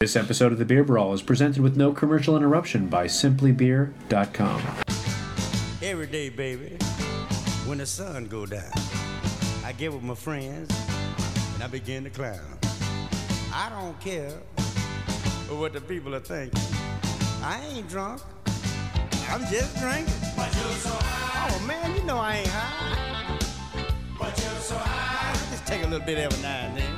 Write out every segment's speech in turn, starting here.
This episode of the Beer Brawl is presented with no commercial interruption by simplybeer.com. Every day, baby, when the sun go down, I get with my friends and I begin to clown. I don't care what the people are thinking. I ain't drunk. I'm just drinking. But you're so high. Oh man, you know I ain't high. But you're so high. I just take a little bit every now and then.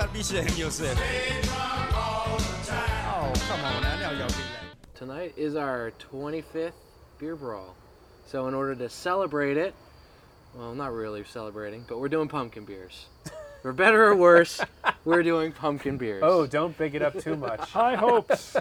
But you're so high. Oh man, you ought to be ashamed yourself. Stay drunk all the time. Oh, come on now. Now y'all be like. Tonight is our 25th beer brawl. So, in order to celebrate it, well, not really celebrating, but we're doing pumpkin beers. For better or worse, we're doing pumpkin beers. Oh, don't big it up too much. High hopes.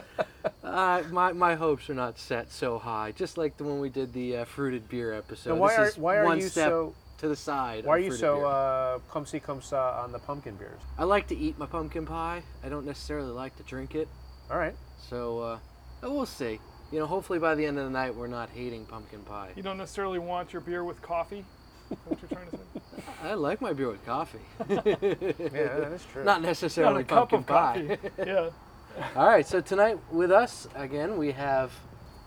Uh, my, my hopes are not set so high. Just like the one we did the uh, fruited beer episode. Now, why this are is why are one you step so to the side. why are you so beer. uh, come see on the pumpkin beers? I like to eat my pumpkin pie. I don't necessarily like to drink it. All right. So, uh, we'll see. You know, hopefully by the end of the night, we're not hating pumpkin pie. You don't necessarily want your beer with coffee. What you're trying to say? I like my beer with coffee. Yeah, that is true. Not Not necessarily a cup pumpkin of pie. coffee. yeah. All right, so tonight with us again, we have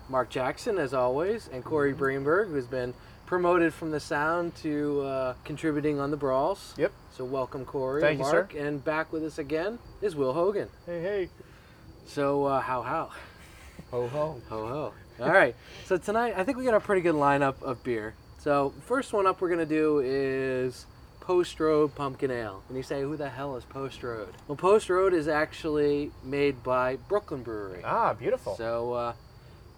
Mark Jackson, as always, and Corey Greenberg, who's been promoted from the sound to uh, contributing on the brawls. Yep. So welcome, Corey. Thank and you, sir. Mark, And back with us again is Will Hogan. Hey, hey. So uh, how how Ho ho. ho ho. All right. So tonight, I think we got a pretty good lineup of beer. So first one up, we're gonna do is Post Road Pumpkin Ale. And you say, who the hell is Post Road? Well, Post Road is actually made by Brooklyn Brewery. Ah, beautiful. So, uh,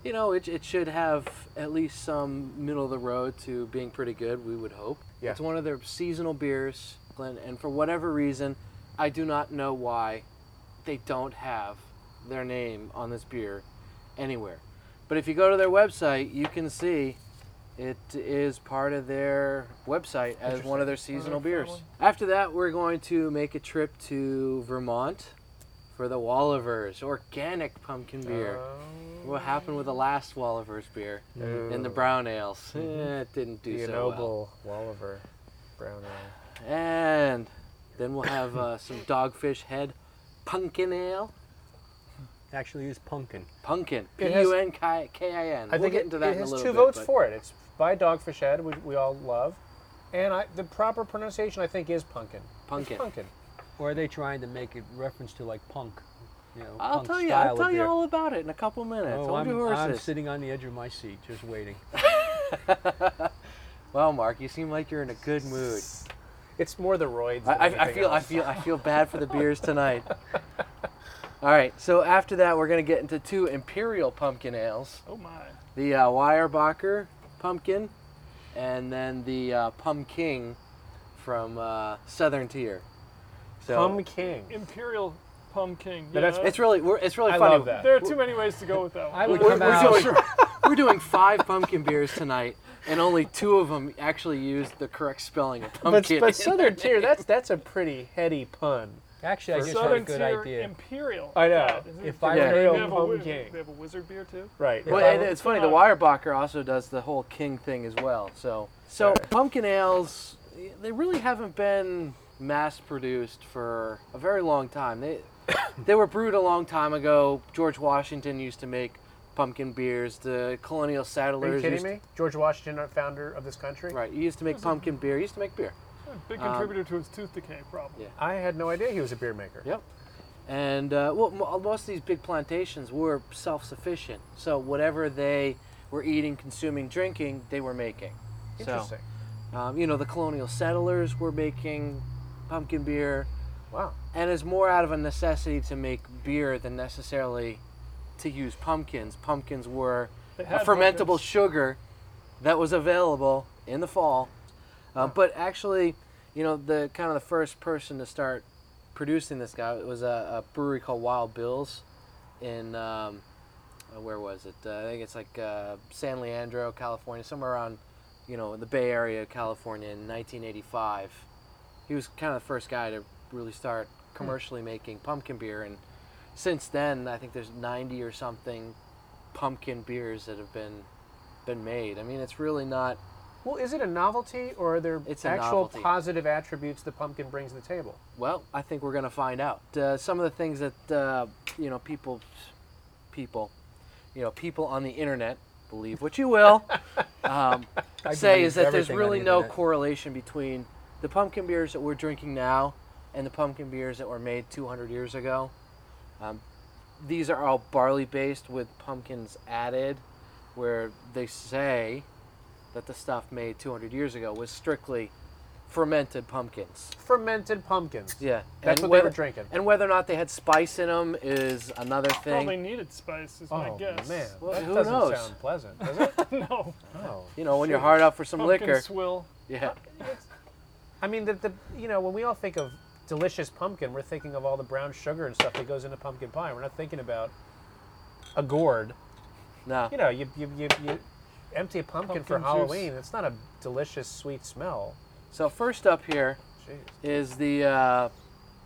you know, it, it should have at least some middle of the road to being pretty good, we would hope. Yeah. It's one of their seasonal beers, Glenn, and for whatever reason, I do not know why they don't have their name on this beer anywhere. But if you go to their website, you can see it is part of their website as one of their seasonal beers. After that, we're going to make a trip to Vermont for the Wolaver's organic pumpkin beer. What happened with the last Wolaver's beer and the brown ales? Eh, it didn't do the so well. noble Wolaver brown ale. And then we'll have uh, some Dogfish Head pumpkin ale. actually is pumpkin. Pumpkin. P It has- U N K I N. I We'll think get it, into that it in a has two bit. votes but- for it. It's by Dogfish Head, which we all love, and I, the proper pronunciation I think is pumpkin. It's Pumpkin. Pumpkin. Or are they trying to make it reference to like punk? You know, I'll punk tell you. I'll tell you beer? all about it in a couple minutes. Oh, I'm, I'm sitting on the edge of my seat, just waiting. Well, Mark, you seem like you're in a good mood. It's more the roids. I, I, I anything feel I feel I feel bad for the beers tonight. All right, so after that, we're gonna get into two imperial pumpkin ales: Oh, my. the uh, Weyerbacher pumpkin, and then the uh, Pumpkin from uh, Southern Tier. So Pumking. Imperial Pumpkin. But Yeah. that's- it's really we're, it's really I funny. love that. there are too many ways to go with that one. I would We're, come we're out. doing, we're doing five pumpkin beers tonight, and only two of them actually used the correct spelling of pumpkin. but Southern Tier, that's that's a pretty heady pun. Actually, I just had a Southern good Tier idea. Imperial. I know. God, isn't If I good? were they, real have a, wi- they have a wizard beer too. Right. Well, If and it's funny. The Come Weyerbacher also does the whole king thing as well. So, so Right. pumpkin ales, they really haven't been mass produced for a very long time. They they were brewed a long time ago. George Washington used to make pumpkin beers. The colonial settlers. Are you settlers kidding used me? George Washington, our founder of this country. right. He used to make pumpkin beer. He used to make beer. A big Um, contributor to his tooth decay problem. Yeah. I had no idea he was a beer maker. Yep. And uh, well, mo- most of these big plantations were self-sufficient. So whatever they were eating, consuming, drinking, they were making. So, Interesting. Um, you know, the colonial settlers were making pumpkin beer, Wow. and it's more out of a necessity to make beer than necessarily to use pumpkins. Pumpkins were a fermentable pumpkins. sugar that was available in the fall. Uh, but actually, you know, the kind of the first person to start producing this guy was a, a brewery called Wild Bills in um, uh, where was it? Uh, I think it's like uh, San Leandro, California, somewhere around, you know, in the Bay Area of California in 1985. He was kind of the first guy to really start commercially making pumpkin beer, and since then, I think there's 90 or something pumpkin beers that have been been made. I mean, it's really not Well, is it a novelty, or are there It's actual novelty. positive attributes the pumpkin brings to the table? Well, I think we're gonna find out. Uh, some of the things that uh, you know, people, people, you know, people on the internet, believe what you will, um, say is that there's really no correlation between the pumpkin beers that we're drinking now and the pumpkin beers that were made 200 years ago. Um, these are all barley based with pumpkins added, where they say that the stuff made 200 years ago was strictly fermented pumpkins. Fermented pumpkins. Yeah, That's and what they were drinking. And whether or not they had spice in them is another thing. Probably needed spice, is my guess. Oh man, Well, that who doesn't knows? sound pleasant, does it? no. oh. You know, when you're hard up for some Pumpkin liquor. swill. Yeah, I mean, the, the you know when we all think of delicious pumpkin, we're thinking of all the brown sugar and stuff that goes into pumpkin pie. We're not thinking about a gourd. no. You know, you you, you, you empty a pumpkin, for juice. Halloween. It's not a delicious sweet smell. So first up here Jeez. is the uh,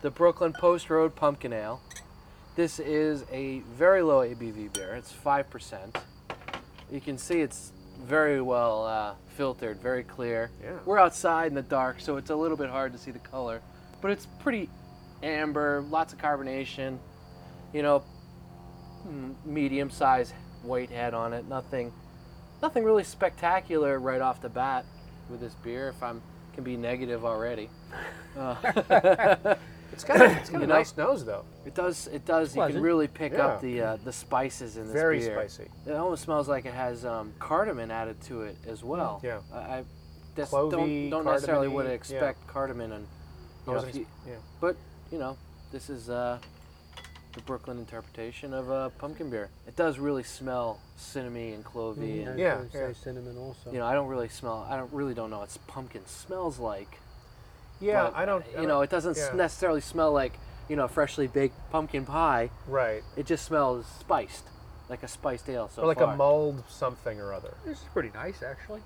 the Brooklyn Post Road Pumpkin Ale. This is a very low ABV beer. It's five percent. You can see it's very well uh, filtered, very clear. Yeah. We're outside in the dark, so it's a little bit hard to see the color, but it's pretty amber, lots of carbonation. You know, medium sized white head on it. Nothing, nothing really spectacular right off the bat with this beer. If I'm can be negative already. Uh, It's got a, it's got You a know? nice nose though. it does. It does. You can really pick up the uh, the spices in this Very beer. spicy. It almost smells like it has um, cardamom added to it as well. Yeah. I, I just Clovey, don't don't necessarily would cardamom-y, expect cardamom and you know, Wasn't you- yeah. but you know this is uh, the Brooklyn interpretation of a pumpkin beer. It does really smell cinnamony and clovey, Mm, and Yeah, I yeah. say cinnamon also. you know I don't really smell. I don't really don't know what pumpkin smells like. Yeah, but, I don't. I You know, don't- it doesn't yeah. necessarily smell like you know freshly baked pumpkin pie. Right. It just smells spiced, like a spiced ale. So or like far. a mulled something or other. This is pretty nice, actually.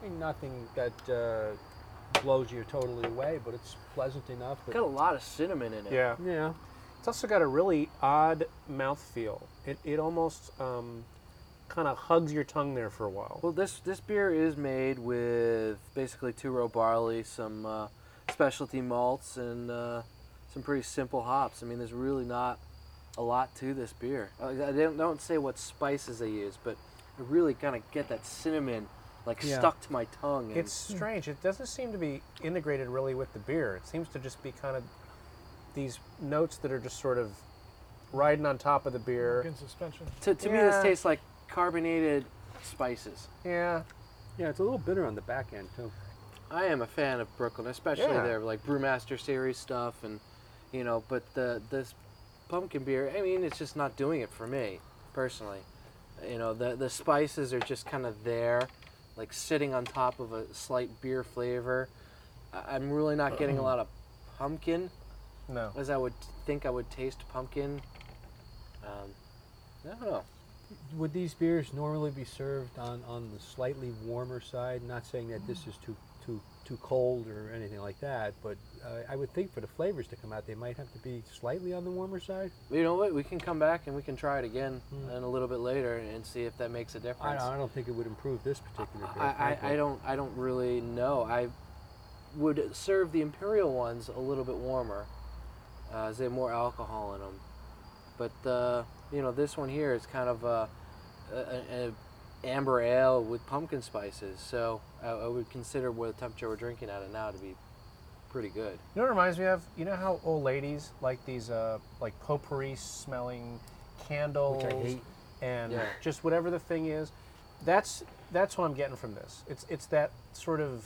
I mean, nothing that uh, blows you totally away, but it's pleasant enough. Got a lot of cinnamon in it. Yeah. yeah. It's also got a really odd mouthfeel. It, it almost um, kind of hugs your tongue there for a while. Well, this this beer is made with basically two row barley, some uh, specialty malts, and uh, some pretty simple hops. I mean, there's really not a lot to this beer. Uh, I don't, don't say what spices they use, but I really kind of get that cinnamon like Yeah. stuck to my tongue. And It's strange. It doesn't seem to be integrated really with the beer. It seems to just be kind of these notes that are just sort of riding on top of the beer. In suspension. to, to me, this tastes like carbonated spices. Yeah. Yeah, it's a little bitter on the back end too. I am a fan of Brooklyn, especially Yeah. their like Brewmaster series stuff, and you know. But the this pumpkin beer, I mean, it's just not doing it for me personally. You know, the the spices are just kind of there, like sitting on top of a slight beer flavor. I- I'm really not getting a lot of pumpkin No. as I would think I would taste pumpkin. Um, I don't know. Would these beers normally be served on, on the slightly warmer side? Not saying that this is too too too cold or anything like that, but uh, I would think for the flavors to come out, they might have to be slightly on the warmer side. You know what? We can come back and we can try it again Hmm. and a little bit later and see if that makes a difference. I don't think it would improve this particular beer. I, I. I don't I don't really know. I would serve the imperial ones a little bit warmer, uh, as they have more alcohol in them. But uh, you know, this one here is kind of a, a, a amber ale with pumpkin spices. So I, I would consider what the temperature we're drinking at it now to be pretty good. You know what it reminds me of? You know how old ladies like these uh, like potpourri smelling candles hate. and Yeah. just whatever the thing is. That's that's what I'm getting from this. It's it's that sort of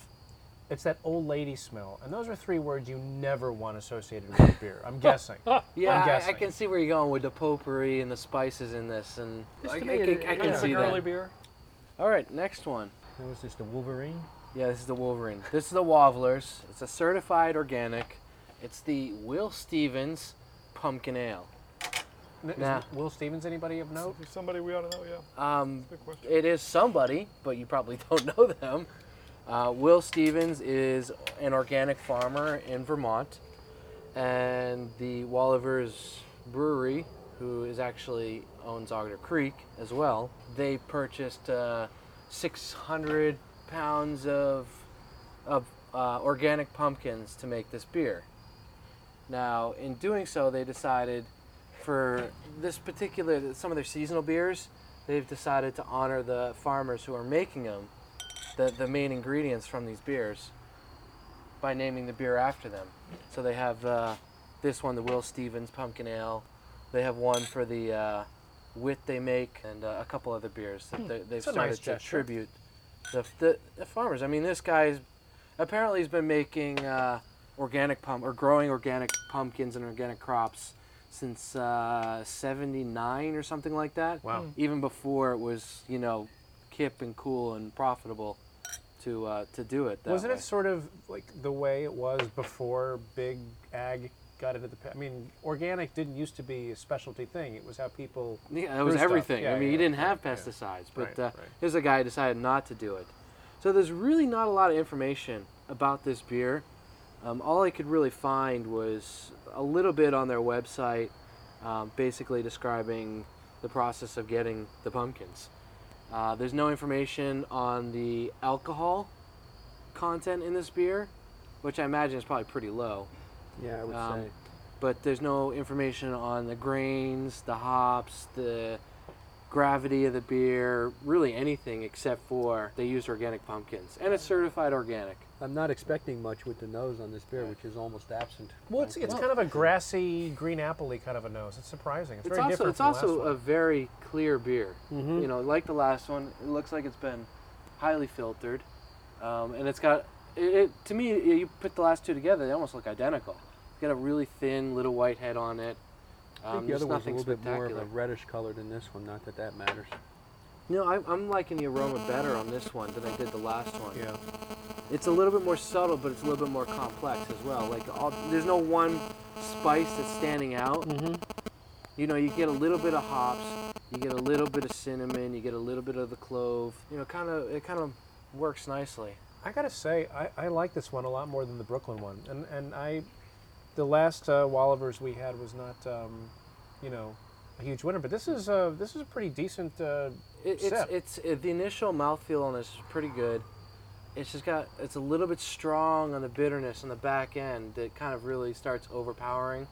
it's that old lady smell. And those are three words you never want associated with beer. I'm guessing. Yeah, I'm I, I can see where you're going with the potpourri and the spices in this, and This I, to I me can, is- I can. It's see like early that. beer. All right, next one. What was this, the Wolverine? Yeah, this is the Wolverine. This is the Wolaver's. It's a certified organic. It's the Will Stevens Pumpkin Ale. Is Nah. Will Stevens anybody of note? There's somebody we ought to know, yeah. Um, Good question. it is somebody, but you probably don't know them. Uh, Will Stevens is an organic farmer in Vermont, and the Wolaver's Brewery, who is actually owns Otter Creek as well, they purchased uh, 600 pounds of of uh, organic pumpkins to make this beer. Now, in doing so, they decided for this particular some of their seasonal beers, they've decided to honor the farmers who are making them, the the main ingredients from these beers, by naming the beer after them. So they have uh, this one, the Will Stevens Pumpkin Ale. They have one for the uh, wit they make, and uh, a couple other beers that they, they've It's started nice to gesture. tribute the, the, the farmers. I mean, this guy's apparently he's been making uh, organic pump or growing organic pumpkins and organic crops since uh, 79 or something like that. Wow. Even before it was, you know, hip and cool and profitable to uh, to do it. Wasn't way. it sort of like the way it was before big ag got into the? I mean, organic didn't used to be a specialty thing. It was how people. Yeah, it was everything. Yeah, I mean, yeah, you didn't yeah, have yeah. pesticides, but Right, uh, right. here's a guy who decided not to do it. So there's really not a lot of information about this beer. Um, all I could really find was a little bit on their website, um, basically describing the process of getting the pumpkins. Uh, there's no information on the alcohol content in this beer, which I imagine is probably pretty low Yeah, I would Um, say. but there's no information on the grains, the hops, the gravity of the beer, really anything except for they use organic pumpkins and it's certified organic. I'm not expecting much with the nose on this beer, which is almost absent. Well, it's, it's kind of a grassy, green appley kind of a nose. It's surprising. It's, It's very also different it's from the also last a very clear beer. Mhm. You know, like the last one, it looks like it's been highly filtered, um, and it's got it, it. To me, you put the last two together, they almost look identical. It's got a really thin little white head on it. I Um, think the other one's a little bit more of a reddish color than this one. Not that that matters. No, I, I'm liking the aroma better on this one than I did the last one. Yeah. It's a little bit more subtle, but it's a little bit more complex as well. Like all, there's no one spice that's standing out. Mm-hmm. You know, you get a little bit of hops, you get a little bit of cinnamon, you get a little bit of the clove. You know, kind of it kind of works nicely. I gotta say, I, I like this one a lot more than the Brooklyn one, and and I, the last uh, Wolaver's we had was not, um, you know, a huge winner, but this is uh, this is a pretty decent. Uh, It, it's it's it, the initial mouthfeel on this is pretty good. It's just got it's a little bit strong on the bitterness on the back end that kind of really starts overpowering,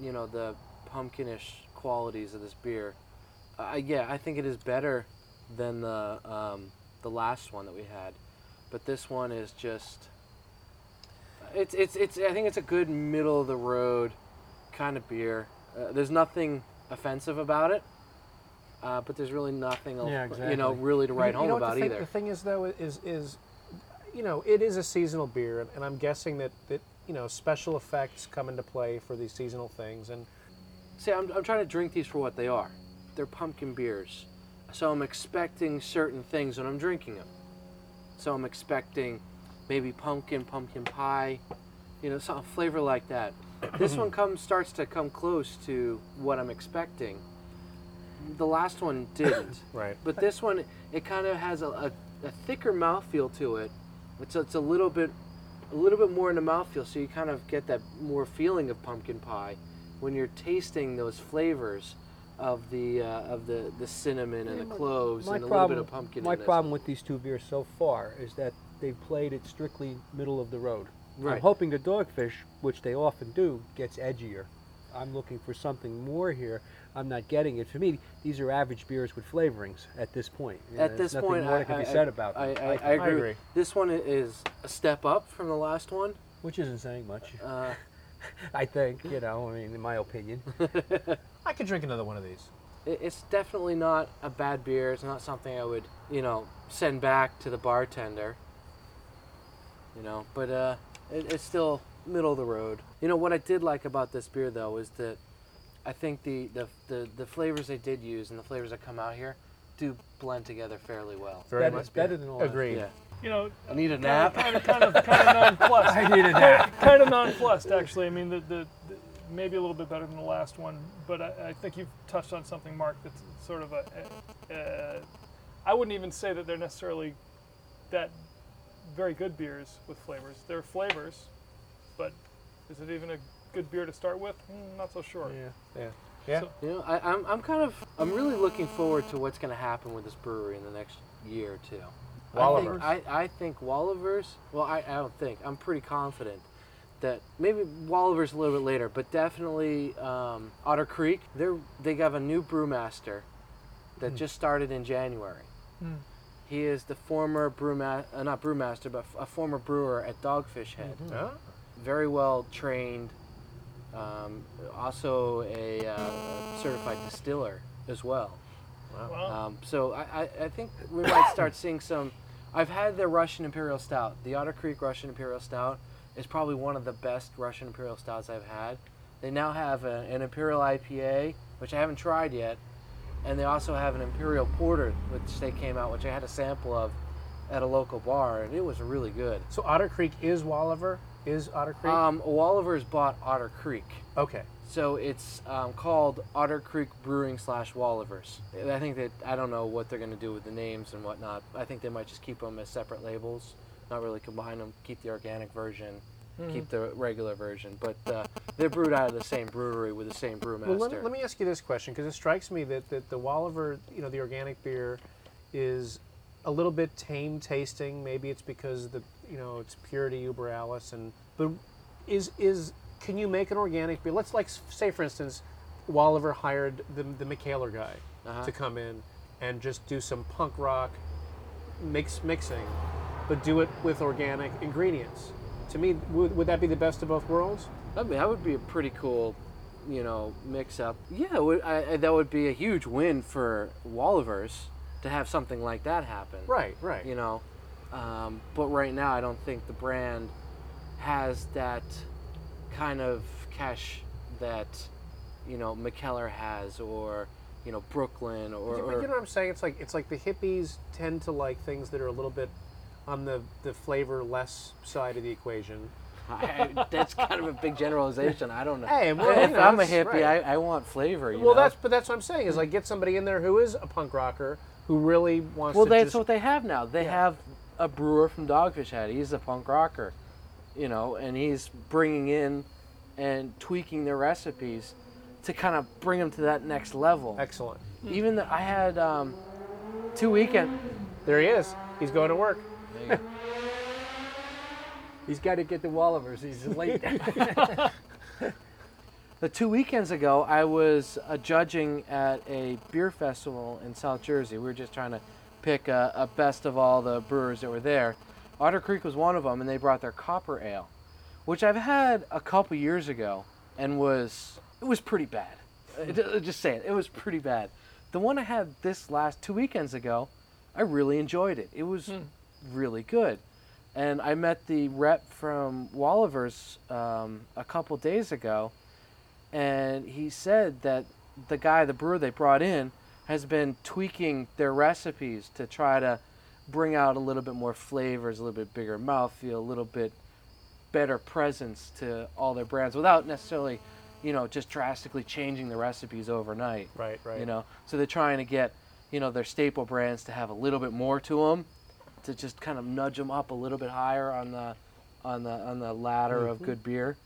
you know, the pumpkinish qualities of this beer. Uh, yeah, I think it is better than the um, the last one that we had, but this one is just. It's it's it's. I think it's a good middle of the road kind of beer. Uh, there's nothing offensive about it. Uh, but there's really nothing, Yeah, you know, really to write you, home you know about the thing, either. The thing is, though, is is, you know, it is a seasonal beer, and, and I'm guessing that that you know special effects come into play for these seasonal things, and See, I'm, I'm trying to drink these for what they are. They're pumpkin beers. So I'm expecting certain things when I'm drinking them. So I'm expecting maybe pumpkin, pumpkin pie, you know, some flavor like that. This one comes starts to come close to what I'm expecting. The last one didn't. right. But this one, it kind of has a, a, a thicker mouthfeel to it. It's it's a little bit, a little bit more in the mouthfeel, so you kind of get that more feeling of pumpkin pie when you're tasting those flavors of the uh, of the, the cinnamon and the cloves My and a problem, little bit of pumpkin. my problem with these two beers so far is that they've played it strictly middle of the road. I'm hoping the dogfish, which they often do, gets edgier. I'm looking for something more here. I'm not getting it. For me, these are average beers with flavorings at this point. You know, At there's this nothing point, more I, that can I, be said I- about I, them. I, I, think, agree. agree. This one is a step up from the last one. which isn't saying much. Uh, I think, you know, I mean, in my opinion. I could drink another one of these. it's definitely not a bad beer. It's not something I would, you know, send back to the bartender. You know, but uh, it, it's still middle of the road. You know what I did like about this beer though is that I think the the, the, the flavors they did use and the flavors that come out here do blend together fairly well. Very Better- much better than the last Agreed. Yeah. You know, I need a nap. kind of, kind of, kind of nonplussed. I needed that. kind of nonplussed, actually. I mean, the, the, the maybe a little bit better than the last one, but I, I think you've touched on something, Mark. That's sort of a. a, a I wouldn't even say that they're necessarily that very good beers with flavors. They're flavors, but is it even a good beer to start with? Mm, not so sure. Yeah. Yeah. So- You know, I, I'm, I'm kind of I'm really looking forward to what's going to happen with this brewery in the next year too. Wolaver's. I think, I, I think Wolaver's. Well, I, I don't think. I'm pretty confident that maybe Wolaver's a little bit later, but definitely um, Otter Creek. They're they have a new brewmaster that just started in January. Hmm. He is the former brewma- uh, not brewmaster, but f- a former brewer at Dogfish Head. Huh? Very well trained. Um, also a uh, certified distiller as well. Wow. Um, so I, I, I think we might start seeing some. I've had the Russian Imperial Stout. The Otter Creek Russian Imperial Stout is probably one of the best Russian Imperial Stouts I've had. They now have a, an Imperial IPA, which I haven't tried yet, and they also have an Imperial Porter, which they came out, which I had a sample of at a local bar, and it was really good. So Otter Creek is Wolaver? Is Otter Creek? Um, Wolaver's bought Otter Creek. okay. So it's um, called Otter Creek Brewing slash Wolaver's. I think that I don't know what they're going to do with the names and whatnot. I think they might just keep them as separate labels, not really combine them. Keep the organic version, keep the regular version. But uh, they're brewed out of the same brewery with the same brewmaster. Well, let me, let me ask you this question because it strikes me that, that the Wolaver, you know, the organic beer, is a little bit tame tasting. Maybe it's because the you know it's purity uber alice and but is is can you make an organic beer? Let's like say for instance, Wolaver hired the the Mikkeller guy Uh-huh. to come in and just do some punk rock mix mixing, but do it with organic ingredients. To me, would, would that be the best of both worlds? I mean, that would be a pretty cool, you know, mix up. Yeah, would, I, I- that would be a huge win for Wolaver's to have something like that happen. Right, right. you know. Um, but right now, I don't think the brand has that kind of cash that you know Mikkeller has, or you know Brooklyn, or, Yeah, but or you know what I'm saying? It's like it's like the hippies tend to like things that are a little bit on the the flavor less side of the equation. I, that's kind of a big generalization. I don't know. Hey, well, if know, I'm a hippie, right. I, I want flavor. You well, know? that's but that's what I'm saying is like get somebody in there who is a punk rocker who really wants well, to that's just what they have now. They Yeah. have a brewer from Dogfish Head. He's a punk rocker, you know, and he's bringing in and tweaking their recipes to kind of bring them to that next level. excellent. Even the, I had um, two weekend. There he is. He's going to work. He's got to get the Wolaver's. He's late. The two weekends ago, I was uh, judging at a beer festival in South Jersey. We were just trying to pick a, a best of all the brewers that were there. Otter Creek was one of them, and they brought their Copper Ale, which I've had a couple years ago, and was it was pretty bad. Uh, Just saying, it it was pretty bad. The one I had this last two weekends ago, I really enjoyed it. It was really good. And I met the rep from Wolaver's um, a couple days ago, and he said that the guy, the brewer they brought in, has been tweaking their recipes to try to bring out a little bit more flavors, a little bit bigger mouthfeel, a little bit better presence to all their brands without necessarily, you know, just drastically changing the recipes overnight. Right, right. You know, so they're trying to get, you know, their staple brands to have a little bit more to them, to just kind of nudge them up a little bit higher on the, on the on the ladder of mm-hmm. good beer.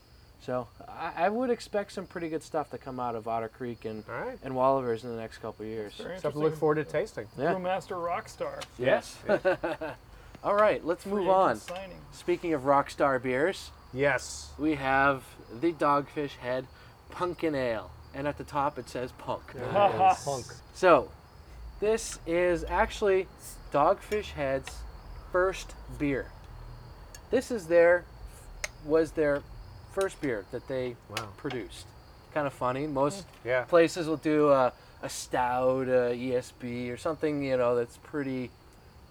So I, I would expect some pretty good stuff to come out of Otter Creek and All right. and Wolaver's in the next couple of years. Very Stuff to look forward to tasting. Yeah. Brewmaster Rockstar. Yes. All right, let's Free move on. Signing. Speaking of Rockstar beers, yes. we have the Dogfish Head Pumpkin Ale, and at the top it says Punk. Punk. So, this is actually Dogfish Head's first beer. This is their was their first beer that they Wow. produced. Kind of funny. Most Yeah. places will do a, a stout, a ESB, or something you know that's pretty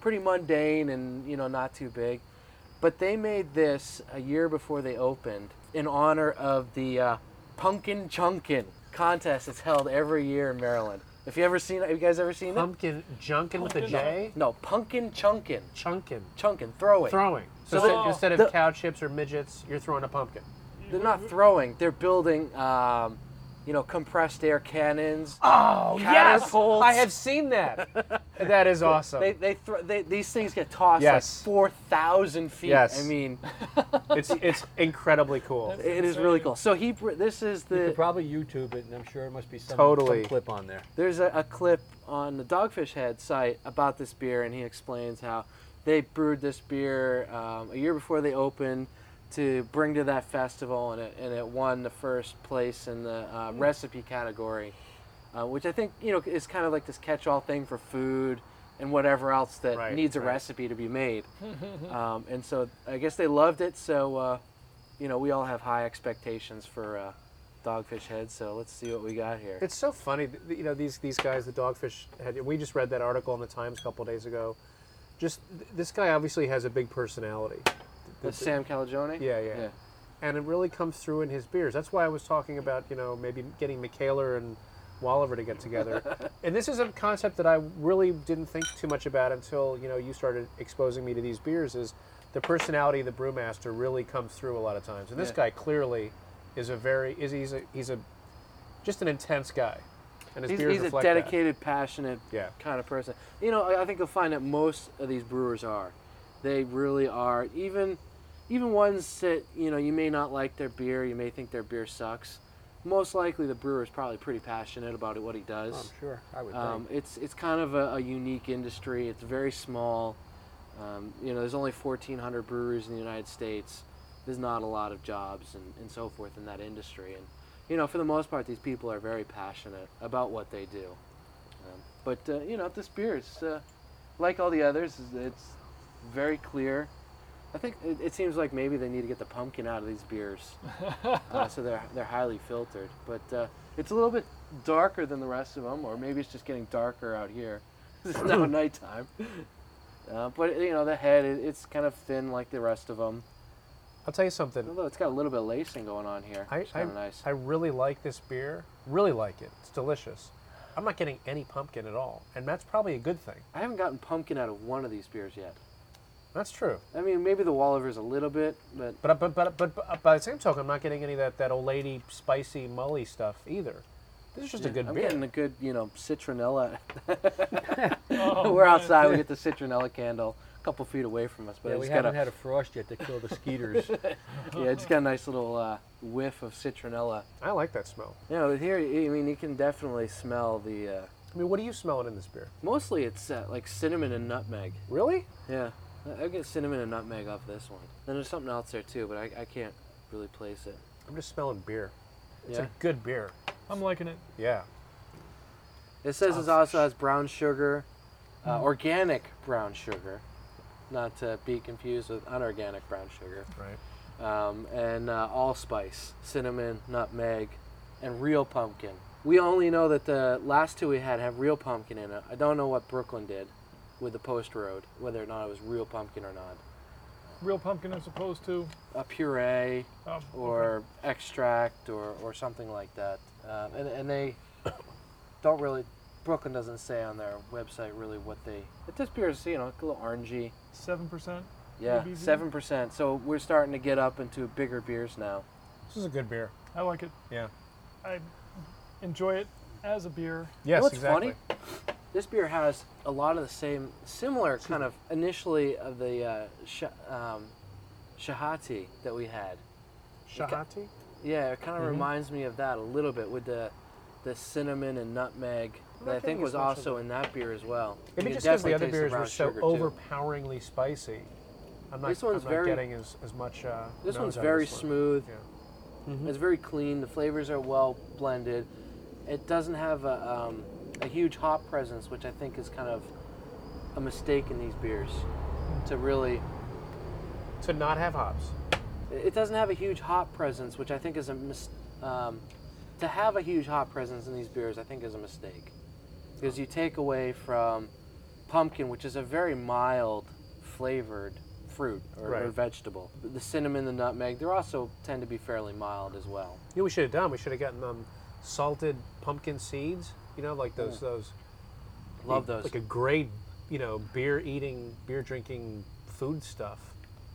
pretty mundane and you know not too big. But they made this a year before they opened in honor of the uh, Pumpkin Chunkin contest that's held every year in Maryland. If you ever seen it, have you guys ever seen it? Pumpkin junkin with a J? Pumpkin. No, Pumpkin Chunkin. Chunkin. Chunkin, throwing. Throwing. So, So instead- the- instead of the- cow chips or midgets, you're throwing a pumpkin. They're not throwing. They're building um, you know, compressed air cannons. Oh yes, Catapults. I have seen that. that is awesome. They, they, thro- they these things get tossed Yes. like four thousand feet. Yes. I mean, it's it's incredibly cool. it is really cool. So he, this is the You could probably YouTube it, and I'm sure it must be some, Totally. some clip on there. There's a, a clip on the Dogfish Head site about this beer, and he explains how they brewed this beer um, a year before they opened to bring to that festival, and it, and it won the first place in the uh, recipe category, uh, which I think you know is kind of like this catch-all thing for food and whatever else that Right, needs a right. recipe to be made. um, and so I guess they loved it. So uh, you know we all have high expectations for uh, Dogfish Head. So let's see what we got here. It's so funny, you know, these these guys, the Dogfish Head. We just read that article in the Times a couple days ago. Just this guy obviously has a big personality. That's Sam Calagione. Yeah, yeah, yeah, and it really comes through in his beers. That's why I was talking about, you know, maybe getting Michaela and Wolaver to get together. and this is a concept that I really didn't think too much about until you know you started exposing me to these beers. Is the personality of the brewmaster really comes through a lot of times, and this Yeah. guy clearly is a very is he's a he's a just an intense guy, and his He's, beers he's a reflect that. dedicated, passionate Yeah. kind of person. You know, I, I think you'll find that most of these brewers are. They really are. Even, even ones that you know you may not like their beer, you may think their beer sucks. Most likely, the brewer is probably pretty passionate about it, what he does. I'm sure. I would Um, think. it's it's kind of a, a unique industry. It's very small. Um, you know, there's only 1,400 breweries in the United States. There's not a lot of jobs and, and so forth in that industry. And you know, for the most part, these people are very passionate about what they do. Um, but uh, you know, this beer is uh, like all the others. It's very clear. I think it, it seems like maybe they need to get the pumpkin out of these beers, uh, so they're they're highly filtered. But uh, it's a little bit darker than the rest of them, or maybe it's just getting darker out here. it's now nighttime. Uh, but you know, the head it, it's kind of thin like the rest of them. I'll tell you something. Although it's got a little bit of lacing going on here. I, It's I, kind of nice. I really like this beer. Really like it. It's delicious. I'm not getting any pumpkin at all, and that's probably a good thing. I haven't gotten pumpkin out of one of these beers yet. That's true. I mean, maybe the Wolaver's a little bit, but But but but but, but by the same token, I'm not getting any of that that old lady spicy mully stuff either. This is just a good I'm beer. getting a good, you know, citronella. Oh, We're man. outside. We get the citronella candle a couple feet away from us, but yeah, I we haven't a had a frost yet to kill the skeeters. yeah, it's got a nice little uh, whiff of citronella. I like that smell. Yeah, know, here, I mean, you can definitely smell the. Uh, I mean, what are you smelling in this beer? mostly, it's uh, like cinnamon and nutmeg. Really? Yeah, I- I get cinnamon and nutmeg off this one. Then there's something else there too, but I, I can't really place it. I'm just smelling beer. It's Yeah. a good beer. I'm liking it. Yeah. It says it also has brown sugar, uh, organic brown sugar, not to be confused with unorganic brown sugar, Right. um, and uh, allspice, cinnamon, nutmeg, and real pumpkin. We only know that the last two we had have real pumpkin in it. I don't know what Brooklyn did with the Post Road, whether or not it was real pumpkin or not. Real pumpkin as opposed to. A puree Oh, okay. or extract or, or something like that. Um, and, and they don't really, Brooklyn doesn't say on their website really what they, it just appears, you know, a little orangey. Seven percent. Yeah, ABV? 7%. So we're starting to get up into bigger beers now. This is a good beer. I like it. Yeah. I enjoy it as a beer. Yes, what's exactly. funny? This beer has a lot of the same, similar kind of initially of the uh, sh- um, Shahati that we had. Shahati? Yeah, it kind of Mhm. reminds me of that a little bit with the the cinnamon and nutmeg that I think was as much of also in that beer as well. Maybe just because the other beers were so sugar, too. overpoweringly spicy. I'm not, This one's I'm not very- getting as, as much. Uh, This one's very this one. smooth. Yeah. It's very clean. The flavors are well blended. It doesn't have a, um, a huge hop presence, which I think is kind of a mistake in these beers. To really, To not have hops. it doesn't have a huge hop presence, which I think is a mis- um, to have a huge hop presence in these beers. I think is a mistake because you take away from pumpkin, which is a very mild flavored fruit or, or vegetable. The cinnamon, the nutmeg, they also tend to be fairly mild as well. You know, what we should have done. We should have gotten um, salted pumpkin seeds. You know, like those those. Love those. Like a great, you know, beer eating, beer drinking food stuff.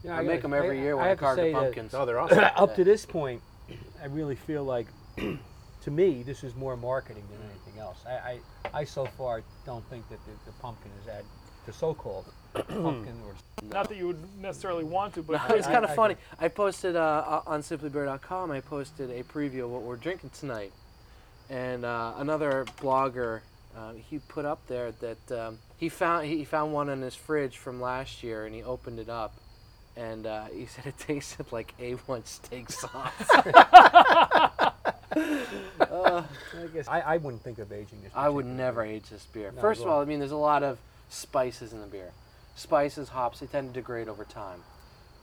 Yeah, I make gotta- 'em every I- year I when I have to carve the say that pumpkins. Oh, they're awesome. up to this point, I really feel like to me, this is more marketing than anything else. I, I, I so far don't think that the, the pumpkin is add the so-called pumpkin or Not that you would necessarily want to, but it's kind of funny. I posted uh, on simplybeer.com. I posted a preview of what we're drinking tonight, and uh, another blogger uh, he put up there that um, he found he found one in his fridge from last year, and he opened it up, and uh, he said it tasted like A1 steak sauce. I guess I, I wouldn't think of aging this. I would never age this beer. Not First of all, all. I mean, there's a lot of spices in the beer. Spices, hops, they tend to degrade over time.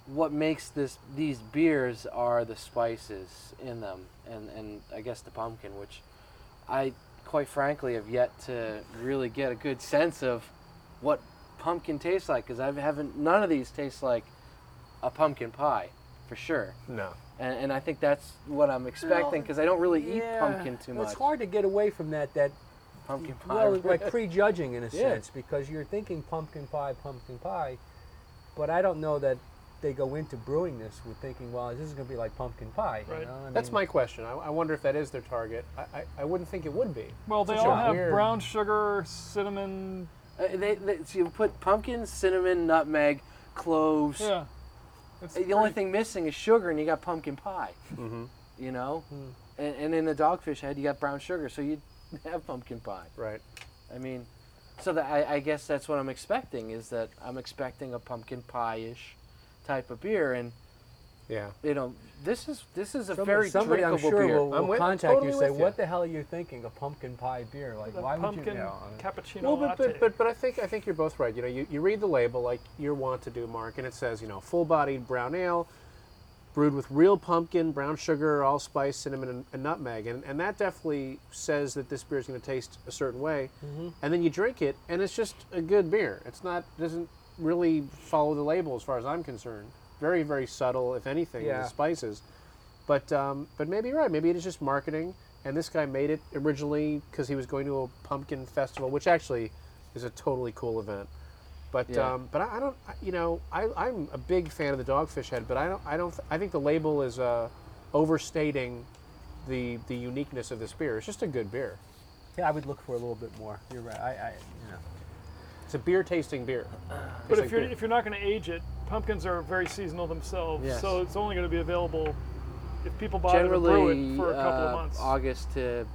What makes this these beers are the spices in them, and and I guess the pumpkin, which I quite frankly have yet to really get a good sense of what pumpkin tastes like because I haven't. None of these taste like a pumpkin pie, for sure. No. And, and I think that's what I'm expecting because I don't really eat pumpkin too well, much. It's hard to get away from that that Pumpkin pie. well, like prejudging in a Yeah. sense because you're thinking pumpkin pie, pumpkin pie, but I don't know that they go into brewing this with thinking, well, this is going to be like pumpkin pie. You Right. know? I That's mean, my question. I, I wonder if that is their target. I, I, I wouldn't think it would be. well, they Such all have weird- brown sugar, cinnamon. Uh, they, they, so you put pumpkin, cinnamon, nutmeg, cloves. Yeah. It's Uh, The only thing missing is sugar, and you got pumpkin pie. Mm-hmm. You know, Hmm. and, and in the dogfish head, you got brown sugar, so you have pumpkin pie. Right. I mean, so that I, I guess that's what I'm expecting is that I'm expecting a pumpkin pie-ish type of beer, and Yeah. you know, this is this is a Somebody, very somebody I'm drinkable sure beer. will, I'm will with- contact totally you and say, with you. what the hell are you thinking? A pumpkin pie beer? Like, the why would you? know, cappuccino Well, but, but but but I think I think you're both right. You know, you, you read the label like you want to do, Mark, and it says you know full-bodied brown ale, brewed with real pumpkin, brown sugar, allspice, cinnamon, and, and nutmeg, and and that definitely says that this beer is going to taste a certain way. Mm-hmm. And then you drink it, and it's just a good beer. It's not doesn't really follow the label as far as I'm concerned. Very very subtle, if anything, Yeah. the spices. But um, but maybe you're right. Maybe it is just marketing. And this guy made it originally because he was going to a pumpkin festival, which actually is a totally cool event. But Yeah. um, but I, I don't you know I, I'm a big fan of the Dogfish Head, but I don't I don't I think the label is uh, overstating the the uniqueness of this beer. It's just a good beer. yeah, I would look for a little bit more. You're right. I, I you know. It's a beer tasting beer. But if like you're beer. if you're not going to age it, pumpkins are very seasonal themselves. Yes. So it's only going to be available if people buy it or brew Generally, it for a couple uh, of months. August to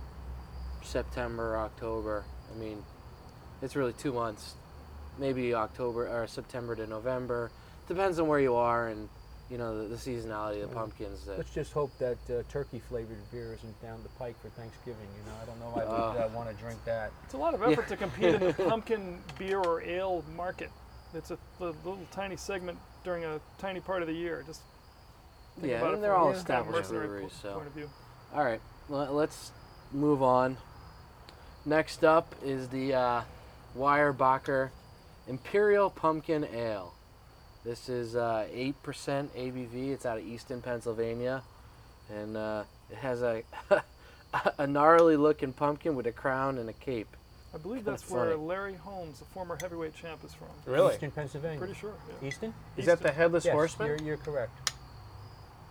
September, October. I mean, it's really two months. Maybe October or September to November. Depends on where you are and you know the, the seasonality of the pumpkins. That, Let's just hope that uh, turkey flavored beer isn't down the pike for Thanksgiving. You know, I don't know if I would Uh. uh, want to drink that. It's a lot of effort to compete in the pumpkin beer or ale market. It's a, a little tiny segment during a tiny part of the year. Just think yeah, about it and they're all a established mercenary breweries. po- So, point of view. all right, l- let's move on. Next up is the uh, Weyerbacher Imperial Pumpkin Ale. This is uh, 8% ABV. It's out of Easton, Pennsylvania. And uh, it has a, a gnarly looking pumpkin with a crown and a cape. I believe Kinda that's where funny. Larry Holmes, the former heavyweight champ, is from. really Eastern Pennsylvania. Pretty sure. Yeah. Easton? is that the headless yes, horseman? You're, you're correct.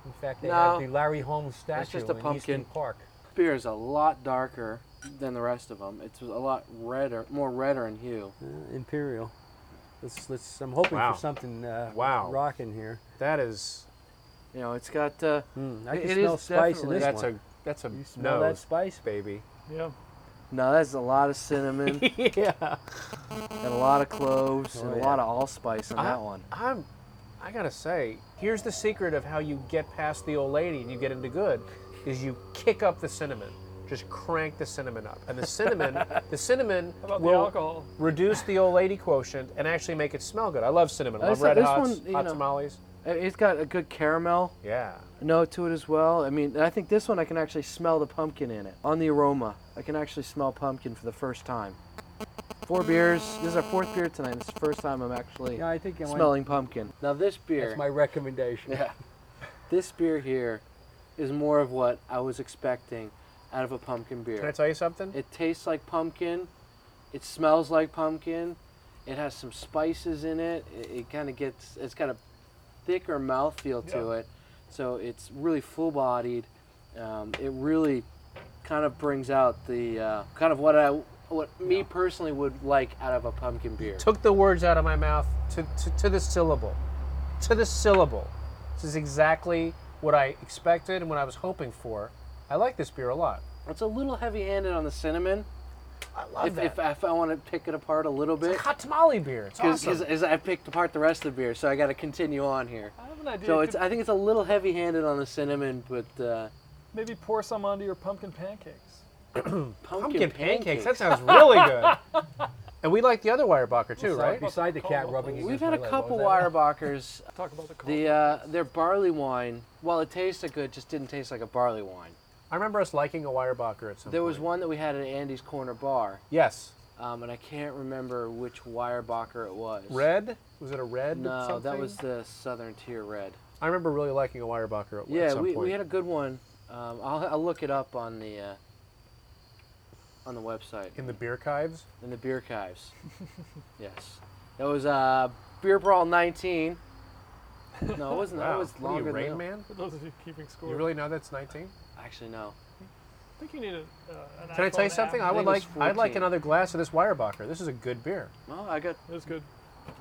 In fact, they No. have the Larry Holmes statue just a in pumpkin. Easton Park. Beer is a lot darker than the rest of them. It's a lot redder, more redder in hue. Uh, Imperial. Let's, let's, I'm hoping Wow. for something uh, Wow. rocking here. That is You know, it's got. Uh, Mm, I can it smell is spice in definitely- this that's one. a that's a you smell that spice? baby. Yeah. no, that's a lot of cinnamon yeah. and a lot of cloves Oh, and a lot of allspice in I- that one. I'm, I gotta say, here's the secret of how you get past the old lady and you get into good, is you kick up the cinnamon, just crank the cinnamon up, and the cinnamon, the cinnamon How about the will alcohol? reduce the old lady quotient and actually make it smell good. I love cinnamon. I Uh, love red this hots, one, hot know- tamales. Uh, It's got a good caramel Yeah. note to it as well. I mean, I think this one I can actually smell the pumpkin in it. On the aroma, I can actually smell pumpkin for the first time. Four beers. This is our fourth beer tonight. It's the first time I'm actually Yeah, I think I might- smelling pumpkin. Now this beer. That's my recommendation. Yeah. This beer here is more of what I was expecting out of a pumpkin beer. Can I tell you something? It tastes like pumpkin. It smells like pumpkin. It has some spices in it. It, it kind of gets. It's got a thicker mouthfeel to Yeah. it, so it's really full-bodied. Um, it really kind of brings out the uh, kind of what I what me personally would like out of a pumpkin beer. Took the words out of my mouth to, to, to the syllable. To the syllable. This is exactly what I expected and what I was hoping for. I like this beer a lot. It's a little heavy-handed on the cinnamon. I love If, that. if, if I want to pick it apart a little bit, hot tamale beer. It's because awesome. I picked apart the rest of the beer, so I got to continue on here. I have an idea. So it's I think it's a little heavy-handed on the cinnamon, but uh, maybe pour some onto your pumpkin pancakes. pumpkin, Pumpkin pancakes. That sounds really good. and we like the other Weyerbacher too, right? Beside the cat rubbing We've had a couple what? Weyerbacher's. Talk about the cold. The uh, their barley wine, while it tasted good, just didn't taste like a barley wine. I remember us liking a Weyerbacher at some There point. was one that we had at Andy's Corner Bar, Yes. um, and I can't remember which Weyerbacher it was. Red? Was it a red? No, that was the Southern Tier Red. I remember really liking a Weyerbacher at, at Yeah, some we, point. we had a good one. Um, I'll, I'll look it up on the uh, on the website in the beer chives. in the beer archives. yes, that was uh, Beer Brawl 19. No, it wasn't. That was What are you, Rain than Man? For those of you keeping score. You really know that's 19? Actually, no. I think you need a, uh, an Can I tell you something? app. I would like was I'd like 14. another glass of this Weyerbacher. This is a good beer. Oh, I got It was good.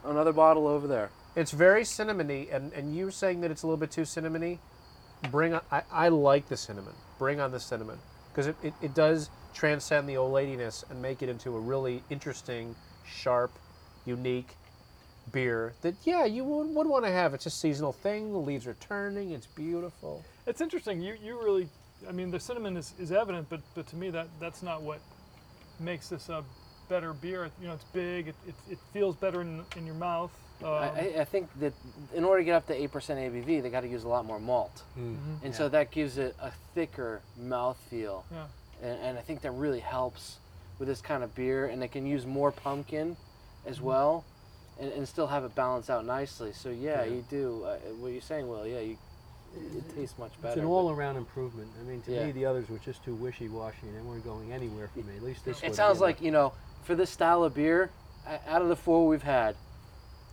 another bottle over there. It's very cinnamony, and, and you were saying that it's a little bit too cinnamony. Bring on, I, I like the cinnamon. Bring on the cinnamon because it, it, it does transcend the old ladiness and make it into a really interesting, sharp, unique beer that yeah you would, would want to have. It's a seasonal thing. The leaves are turning. It's beautiful. It's interesting. You you really, I mean, the cinnamon is, is evident, but but to me that that's not what makes this a better beer. You know, it's big. It, it, it feels better in in your mouth. Um, I, I- I think that in order to get up to eight percent ABV, they got to use a lot more malt, and so that gives it a thicker mouthfeel. yeah. and, and I think that really helps with this kind of beer. And they can use more pumpkin as well, and, and still have it balance out nicely. So yeah, you do uh, what you're saying, Will. Yeah, you, it tastes much better. It's an all-around improvement. I mean, to Yeah. me, the others were just too wishy-washy, and they weren't going anywhere for me. At least this. It was, sounds you know, like you know, for this style of beer, uh, out of the four we've had,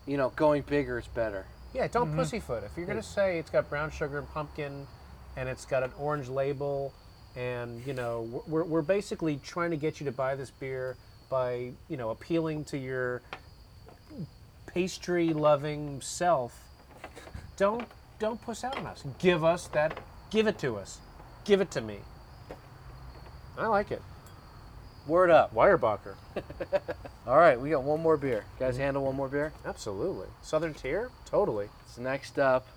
you know, going bigger is better. Yeah, don't pussyfoot. If you're gonna say it's got brown sugar and pumpkin, and it's got an orange label, and you know we're, we're basically trying to get you to buy this beer by you know appealing to your pastry loving self. Don't don't puss out on us. Give us that. Give it to us. Give it to me. I like it. Word up. Weyerbacher. All right, we got one more beer. You guys mm-hmm. handle one more beer? Absolutely. Southern Tier. Totally. So next up,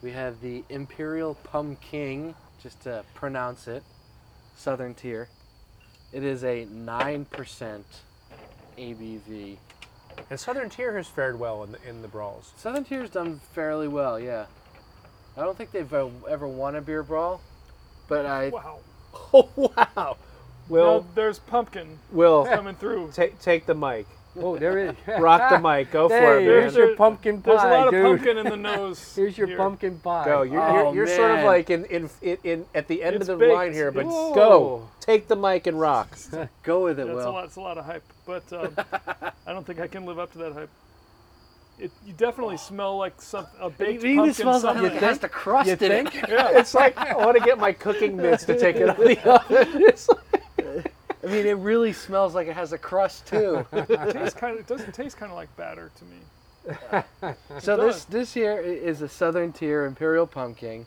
we have the Imperial Pumpkin, just to pronounce it, Southern Tier. It is a 9% ABV. And Southern Tier has fared well in the in the brawls. Southern Tier's done fairly well, yeah. I don't think they've uh, ever won a beer brawl, but I Wow. Oh wow. Will now there's pumpkin Will coming through. take take the mic. Oh, there it is. Rock the mic. Go for Hey, it, there's man. your pumpkin pie, There's a lot of dude. pumpkin in the nose. Here's your here. pumpkin pie. Go. You're, Oh, you're, you're sort of man. like in, in, in, in at the end It's of the baked. line here, but Whoa. go. Take the mic and rock. go with it, That's a Will. lot. It's a lot of hype, but um, I don't think I can live up to that hype. It, you definitely smell like some a baked It even pumpkin. smells like something. it has the crust You in think? it. it's like I want to get my cooking mitts to take it out of the oven. I mean, it really smells like it has a crust too. It tastes kind of. It doesn't taste kind of like batter to me. So does. this this here i- is a Southern Tier Imperial Pumpkin.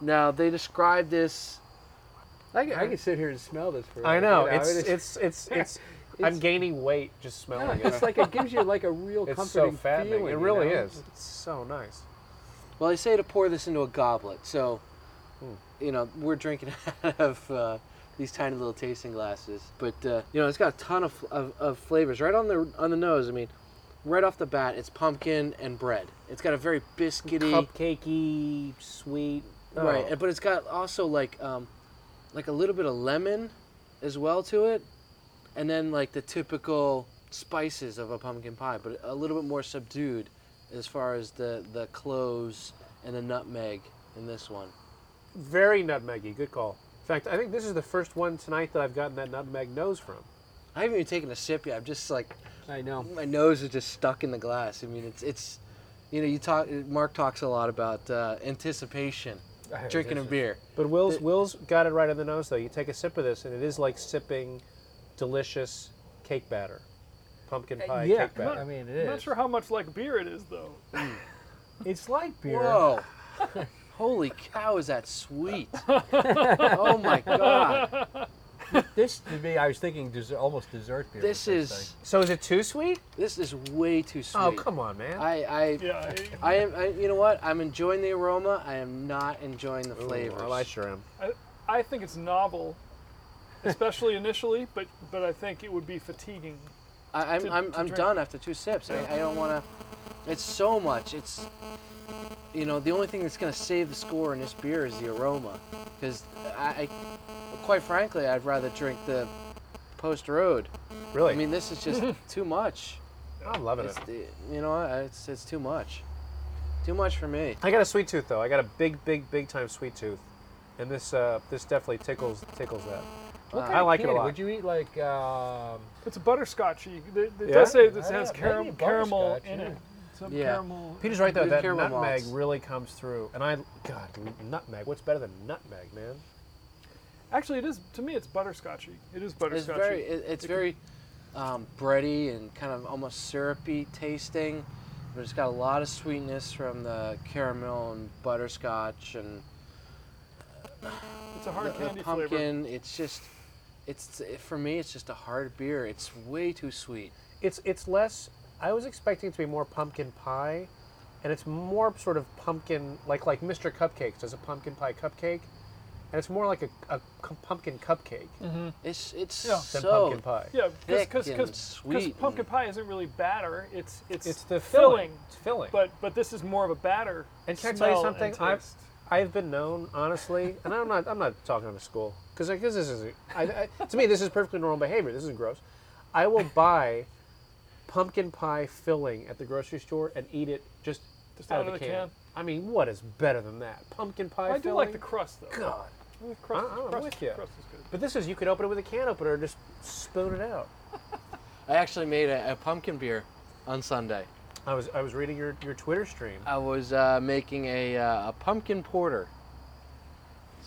Now they describe this. I can, I can sit here and smell this for. I know. you know, it is- it's it's it's. I'm gaining weight just smelling yeah, it. it's like it gives you like a real It's so comforting fattening. feeling. It you really know? is. It's so nice. Well, they say to pour this into a goblet. So, Hmm. you know, we're drinking out of uh, these tiny little tasting glasses. But uh, you know, it's got a ton of, of, of flavors right on the on the nose. I mean, right off the bat, it's pumpkin and bread. It's got a very biscuity. Cupcakey, sweet. Right, Oh. and- but it's got also like um, like a little bit of lemon as well to it, and then like the typical spices of a pumpkin pie, but a little bit more subdued as far as the the cloves and the nutmeg in this one. Very nutmeggy. Good call. In fact, I think this is the first one tonight that I've gotten that nutmeg nose from. I haven't even taken a sip yet. I'm just like I know. my nose is just stuck in the glass. I mean, it's it's you know you talk. Mark talks a lot about uh, anticipation drinking a beer. But Will's The- Will's got it right on the nose though. You take a sip of this, and it is like sipping delicious cake batter, pumpkin uh, pie yeah, cake batter. I mean it I'm is. not sure how much like beer it is though. It's like beer. Whoa. Holy cow, is that sweet? oh my god. This to me, I was thinking dessert, almost dessert beer. This with is So is it too sweet? this is way too oh, sweet. Oh come on, man. I, I, Yeah, I, I am. I, you know what? I'm enjoying the aroma. I am not enjoying the Ooh, flavors. I sure am. I, I think it's novel, especially initially, but but I think it would be fatiguing. I, I'm, to- I'm, to I'm done after two sips. I, I don't want to. It's so much. It's, you know, the only thing that's going to save the score in this beer is the aroma. Because I, I, quite frankly, I'd rather drink the Post Road. Really? I mean, this is just too much. I'm loving It's, it. you know, it's, it's too much. Too much for me. I got a sweet tooth though. I got a big, big, big time sweet tooth, and this uh, this definitely tickles tickles that. What Uh, kind I of like it a candy? lot. Would you eat like? Um, It's a butterscotchy. It, it Yeah? does say this Yeah, has maybe caram- caramel butterscotch, in yeah. it. Some Yeah. caramel. Peter's right though. Good That caramel nutmeg malts. really comes through, and I God nutmeg. What's better than nutmeg, man? Actually, it is to me. It's butterscotchy. It is butterscotchy. It's very, it, it's very um, bready and kind of almost syrupy tasting, but it's got a lot of sweetness from the caramel and butterscotch and it's a hard the, the candy flavor. pumpkin. It's just, it's for me, it's just a hard beer. It's way too sweet. It's it's less. I was expecting it to be more pumpkin pie, and it's more sort of pumpkin like like Mr. Cupcakes does a pumpkin pie cupcake, and it's more like a, a cu- pumpkin cupcake mm-hmm. It's it's Yeah. than so pumpkin pie. Yeah, thick because and because sweet pumpkin pie isn't really batter. It's it's It's the filling. filling. It's filling. But but this is more of a batter. And can I tell you something? I've. I've been known honestly, and I'm not I'm not talking out of school because this is I, I, to me this is perfectly normal behavior. This isn't gross. I will buy pumpkin pie filling at the grocery store and eat it just, Just out, of the, can. can. I mean, what is better than that? Pumpkin pie filling. I do like the crust though. God. The crust, I- I'm crust, with ya. crust is good. But this is you could open it with a can opener and just spoon it out. I actually made a, a pumpkin beer on Sunday. I was I was reading your, your Twitter stream. I was uh, making a, uh, a pumpkin porter.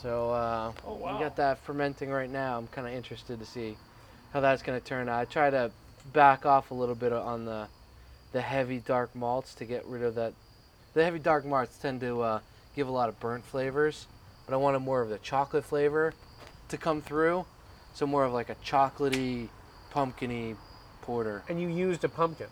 So uh, Oh, we got that fermenting right now. I'm kind of interested to see how that's going to turn out. I try to back off a little bit on the the heavy dark malts to get rid of that. The heavy dark malts tend to uh, give a lot of burnt flavors, but I wanted more of the chocolate flavor to come through. So more of like a chocolatey, pumpkiny porter. And you used a pumpkin.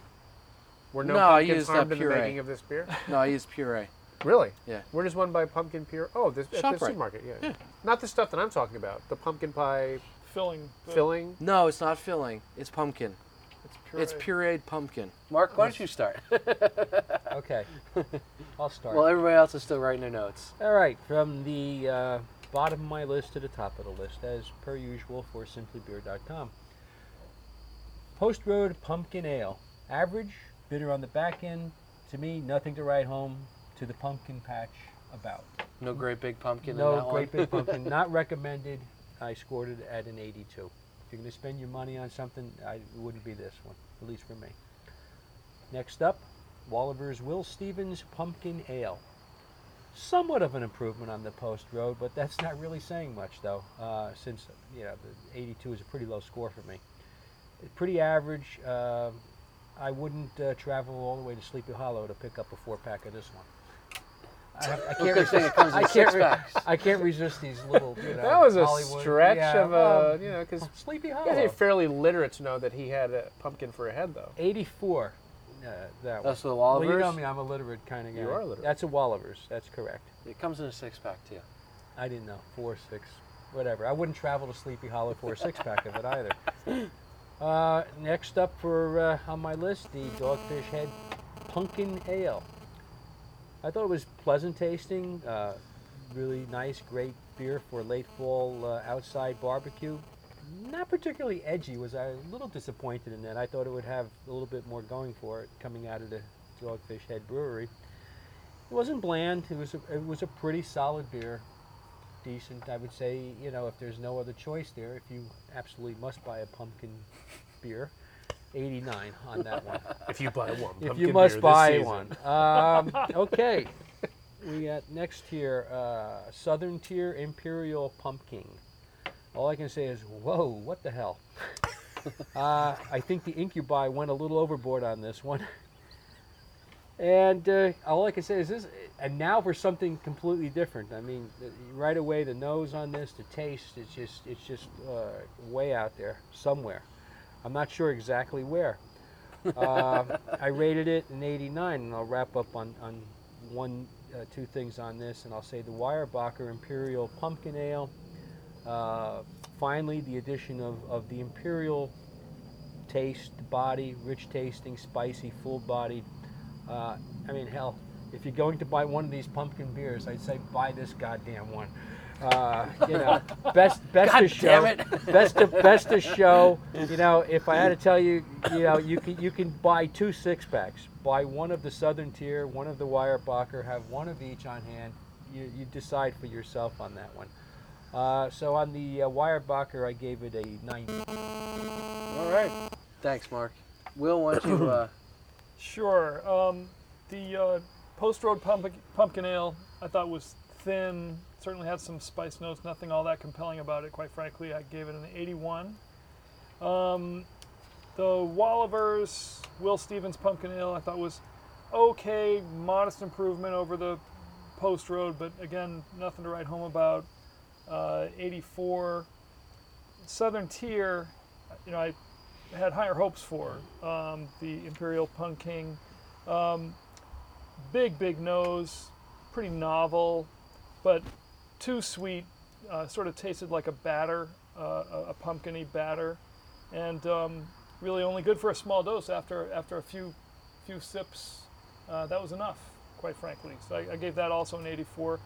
Were no, No, I used, harmed in the puree. making of this beer? No, I used puree. Really? Yeah. Where does one buy pumpkin pure? Oh, this, at the ShopRite. supermarket. Yeah. Yeah. Not the stuff that I'm talking about. The pumpkin pie Filling. the- filling. No, it's not filling. It's pumpkin. It's puree. It's pureed pumpkin. Mark, why don't you start? okay, I'll start. well, everybody else is still writing their notes. All right, from the uh, bottom of my list to the top of the list, as per usual for simplybeer.com. Post Road Pumpkin Ale. Average, bitter on the back end. To me, nothing to write home to the pumpkin patch about. No great big pumpkin in no great one. big pumpkin. Not recommended. I scored it at an 82. If you're going to spend your money on something, I, it wouldn't be this one, at least for me. Next up, Wolaver's Will Stevens Pumpkin Ale. Somewhat of an improvement on the Post Road, but that's not really saying much, though, uh, since you know the 82 is a pretty low score for me. Pretty average. Uh, I wouldn't uh, travel all the way to Sleepy Hollow to pick up a four pack of this one. I, have- I can't resist. it comes in I can't. re- I can't resist these little. You know, That was a Hollywood- stretch yeah, of well, a, you know, because Sleepy you Hollow. guys are fairly literate to know that he had a pumpkin for a head, though. 84. Uh, that That's one. the Well, you know me, I'm a literate kind of guy. You are literate. That's a Wolaver's. That's correct. It comes in a six pack too. I didn't know. Four, six, whatever. I wouldn't travel to Sleepy Hollow for a six pack of it either. Uh, next up for uh, on my list, the Dogfish Head Pumpkin Ale. I thought it was pleasant tasting, uh, really nice, great beer for late fall uh, outside barbecue. Not particularly edgy. Was I a little disappointed in that? I thought it would have a little bit more going for it coming out of the Dogfish Head Brewery. It wasn't bland. It was a, it was a pretty solid beer. Decent, I would say. You know, if there's no other choice there, if you absolutely must buy a pumpkin beer, 89 on that one. If you buy one, if you must buy one. Um, okay. we got next here, uh, Southern Tier Imperial Pumpkin. All I can say is, whoa, what the hell? uh, I think the incubi went a little overboard on this one. And uh, all I can say is this, and now for something completely different. I mean, right away the nose on this, the taste, it's just, it's just uh, way out there somewhere. I'm not sure exactly where. Uh, I rated it an 89, and I'll wrap up on, on one, uh, two things on this, and I'll say the Weyerbacher Imperial Pumpkin Ale. Uh, finally, the addition of, of the Imperial taste, body, rich tasting, spicy, full bodied. Uh, I mean, hell, if you're going to buy one of these pumpkin beers, I'd say buy this goddamn one. Uh, you know, best best God to show, damn it. best to best to show. You know, if I had to tell you, you know, you can you can buy two six packs. Buy one of the Southern Tier, one of the Weyerbacher. Have one of each on hand. You, you decide for yourself on that one. Uh, so on the uh, Weyerbacher, I gave it a 90. All right. Thanks, Mark. Will, why don't you? Uh, Sure. Um, the uh, Post Road pumpkin, pumpkin Ale I thought was thin. Certainly had some spice notes. Nothing all that compelling about it, quite frankly. I gave it an 81. Um, the Wolaver's Will Stevens Pumpkin Ale I thought was okay, modest improvement over the Post Road, but again, nothing to write home about. Uh, 84. Southern Tier, you know, I had higher hopes for. Um, the Imperial Pumking. Um, big, big nose, pretty novel, but too sweet. Uh, sort of tasted like a batter, uh, a, pumpkiny batter, and um, really only good for a small dose. After after a few few sips, uh, that was enough, quite frankly. So I, I gave that also an 84.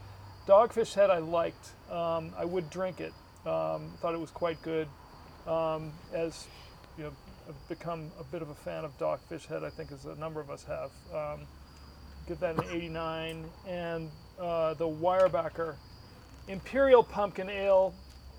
Dogfish Head I liked. Um, I would drink it. Um, thought it was quite good. Um, as you know, I've become a bit of a fan of Dogfish Head. I think as a number of us have. Um, give that an 89. And uh, the Weyerbacher Imperial Pumpkin Ale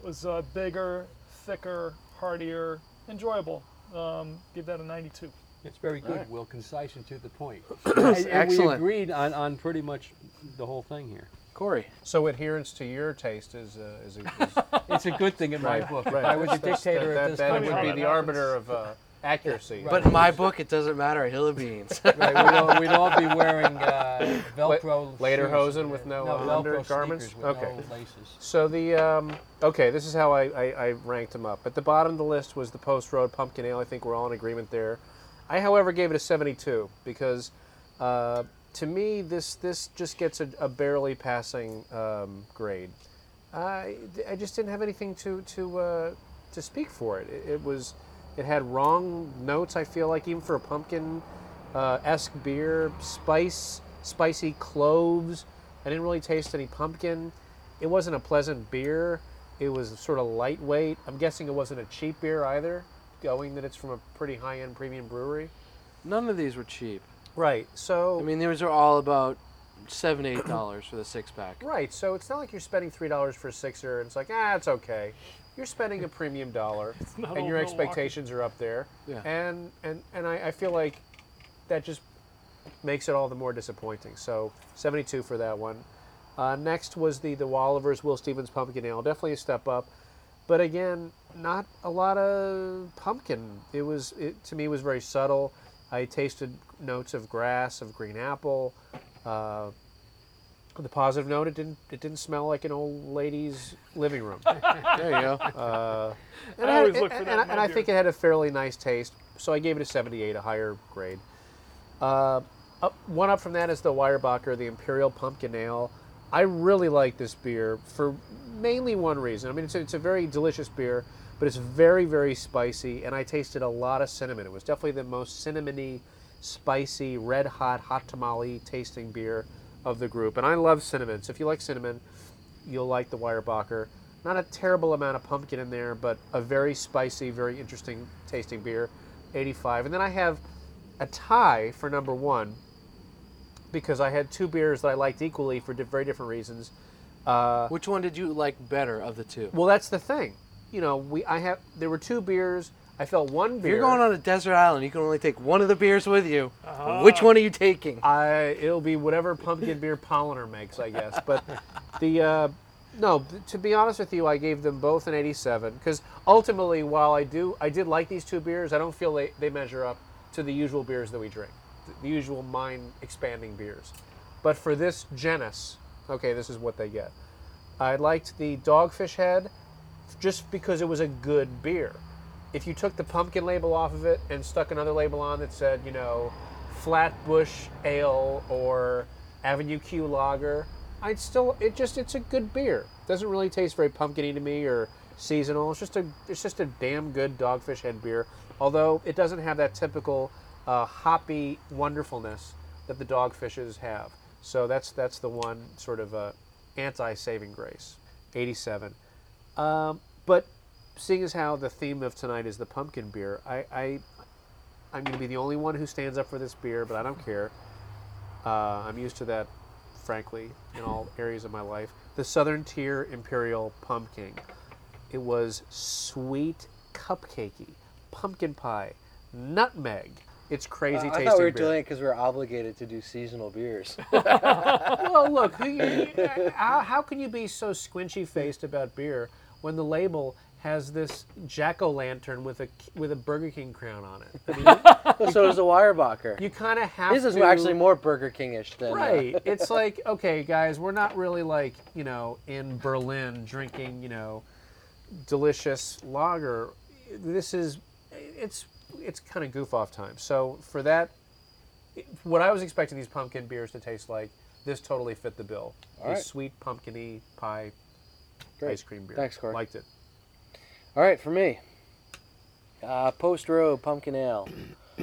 was uh, bigger, thicker, heartier, enjoyable. Um, give that a 92. It's very good, Alright. Will, concise and to the point. and, and we agreed on, on pretty much the whole thing here. Corey. So adherence to your taste is, uh, is, a, is It's a good thing in my book. If I was a dictator that, at this that, time, that would be the arbiter of uh, accuracy. But in my book, it doesn't matter a hill of beans. right, we'd, all, we'd all be wearing uh, Velcro later hosen with no, no uh, Velcro undergarments? sneakers with Okay. no laces. So the um, okay, this is how I, I, I ranked them up. At the bottom of the list was the Post Road Pumpkin Ale. I think we're all in agreement there. I, however, gave it a 72 because uh, to me this this just gets a, a barely passing um, grade. I, I just didn't have anything to to uh, to speak for it. it. It was it had wrong notes. I feel like even for a pumpkin uh, esque beer, spice, spicy cloves. I didn't really taste any pumpkin. It wasn't a pleasant beer. It was sort of lightweight. I'm guessing it wasn't a cheap beer either, going that it's from a pretty high end premium brewery. None of these were cheap. Right. So I mean, these are all about seven, eight dollars for the six pack. Right, so it's not like you're spending three dollars for a sixer and it's like, ah, it's okay. You're spending a premium dollar, and your expectations are up there. Yeah. And and and I, I feel like that just makes it all the more disappointing. So 72 for that one. Uh, next was the the Wolaver's Will Stevens Pumpkin Ale, definitely a step up, but again, not a lot of pumpkin. It was it to me was very subtle. I tasted notes of grass, of green apple. Uh, the positive note, it didn't it didn't smell like an old lady's living room. There you go. Uh, and I had- always look for that and, and I think it had a fairly nice taste, so I gave it a 78, a higher grade. Uh, up, one up from that is the Weyerbacher, the Imperial Pumpkin Ale. I really like this beer for mainly one reason. I mean, it's a, it's a very delicious beer, but it's very, very spicy, and I tasted a lot of cinnamon. It was definitely the most cinnamony, spicy, red hot, hot tamale tasting beer of the group. And I love cinnamon, so if you like cinnamon, you'll like the Weyerbacher. Not a terrible amount of pumpkin in there, but a very spicy, very interesting tasting beer, 85. And then I have a tie for number one because I had two beers that I liked equally for di- very different reasons. Uh, Which one did you like better of the two? well, that's the thing. You know, we I have there were two beers. I felt one If beer. you're going on a desert island, you can only take one of the beers with you. Ah. Which one are you taking? I it'll be whatever pumpkin beer Polliner makes, I guess. But the uh, no, to be honest with you, I gave them both an 87 because ultimately, while I do, I did like these two beers. I don't feel they, they measure up to the usual beers that we drink, the usual mind expanding beers. But for this genus, okay, this is what they get. I liked the Dogfish Head just because it was a good beer. If you took the pumpkin label off of it and stuck another label on that said, you know, Flatbush Ale or Avenue Q Lager, I'd still it just it's a good beer. Doesn't really taste very pumpkiny to me or seasonal. It's just a it's just a damn good Dogfish Head beer. Although it doesn't have that typical uh, hoppy wonderfulness that the Dogfishes have. So that's that's the one sort of uh, anti-saving grace. 87. Um, but seeing as how the theme of tonight is the pumpkin beer, I, I I'm going to be the only one who stands up for this beer, but I don't care. Uh, I'm used to that, frankly, in all areas of my life. The Southern Tier Imperial Pumpkin. It was sweet, cupcakey, pumpkin pie, nutmeg. It's crazy Uh, I thought we were beer. doing it because we are obligated to do seasonal beers. well, look, who you- how, how can you be so squinchy faced about beer when the label has this jack o' lantern with a with a Burger King crown on it? I mean, so does the Weyerbacher. you kind of have This is to, actually more Burger King-ish than uh, right. It's like, okay, guys, we're not really like you know in Berlin drinking you know delicious lager. This is it's it's kind of goof off time. So for that, what I was expecting these pumpkin beers to taste like, this totally fit the bill. All a right. sweet pumpkiny pie Great. ice cream beer. Thanks, Corey. Liked it. All right, for me, uh, Post Road Pumpkin Ale. uh,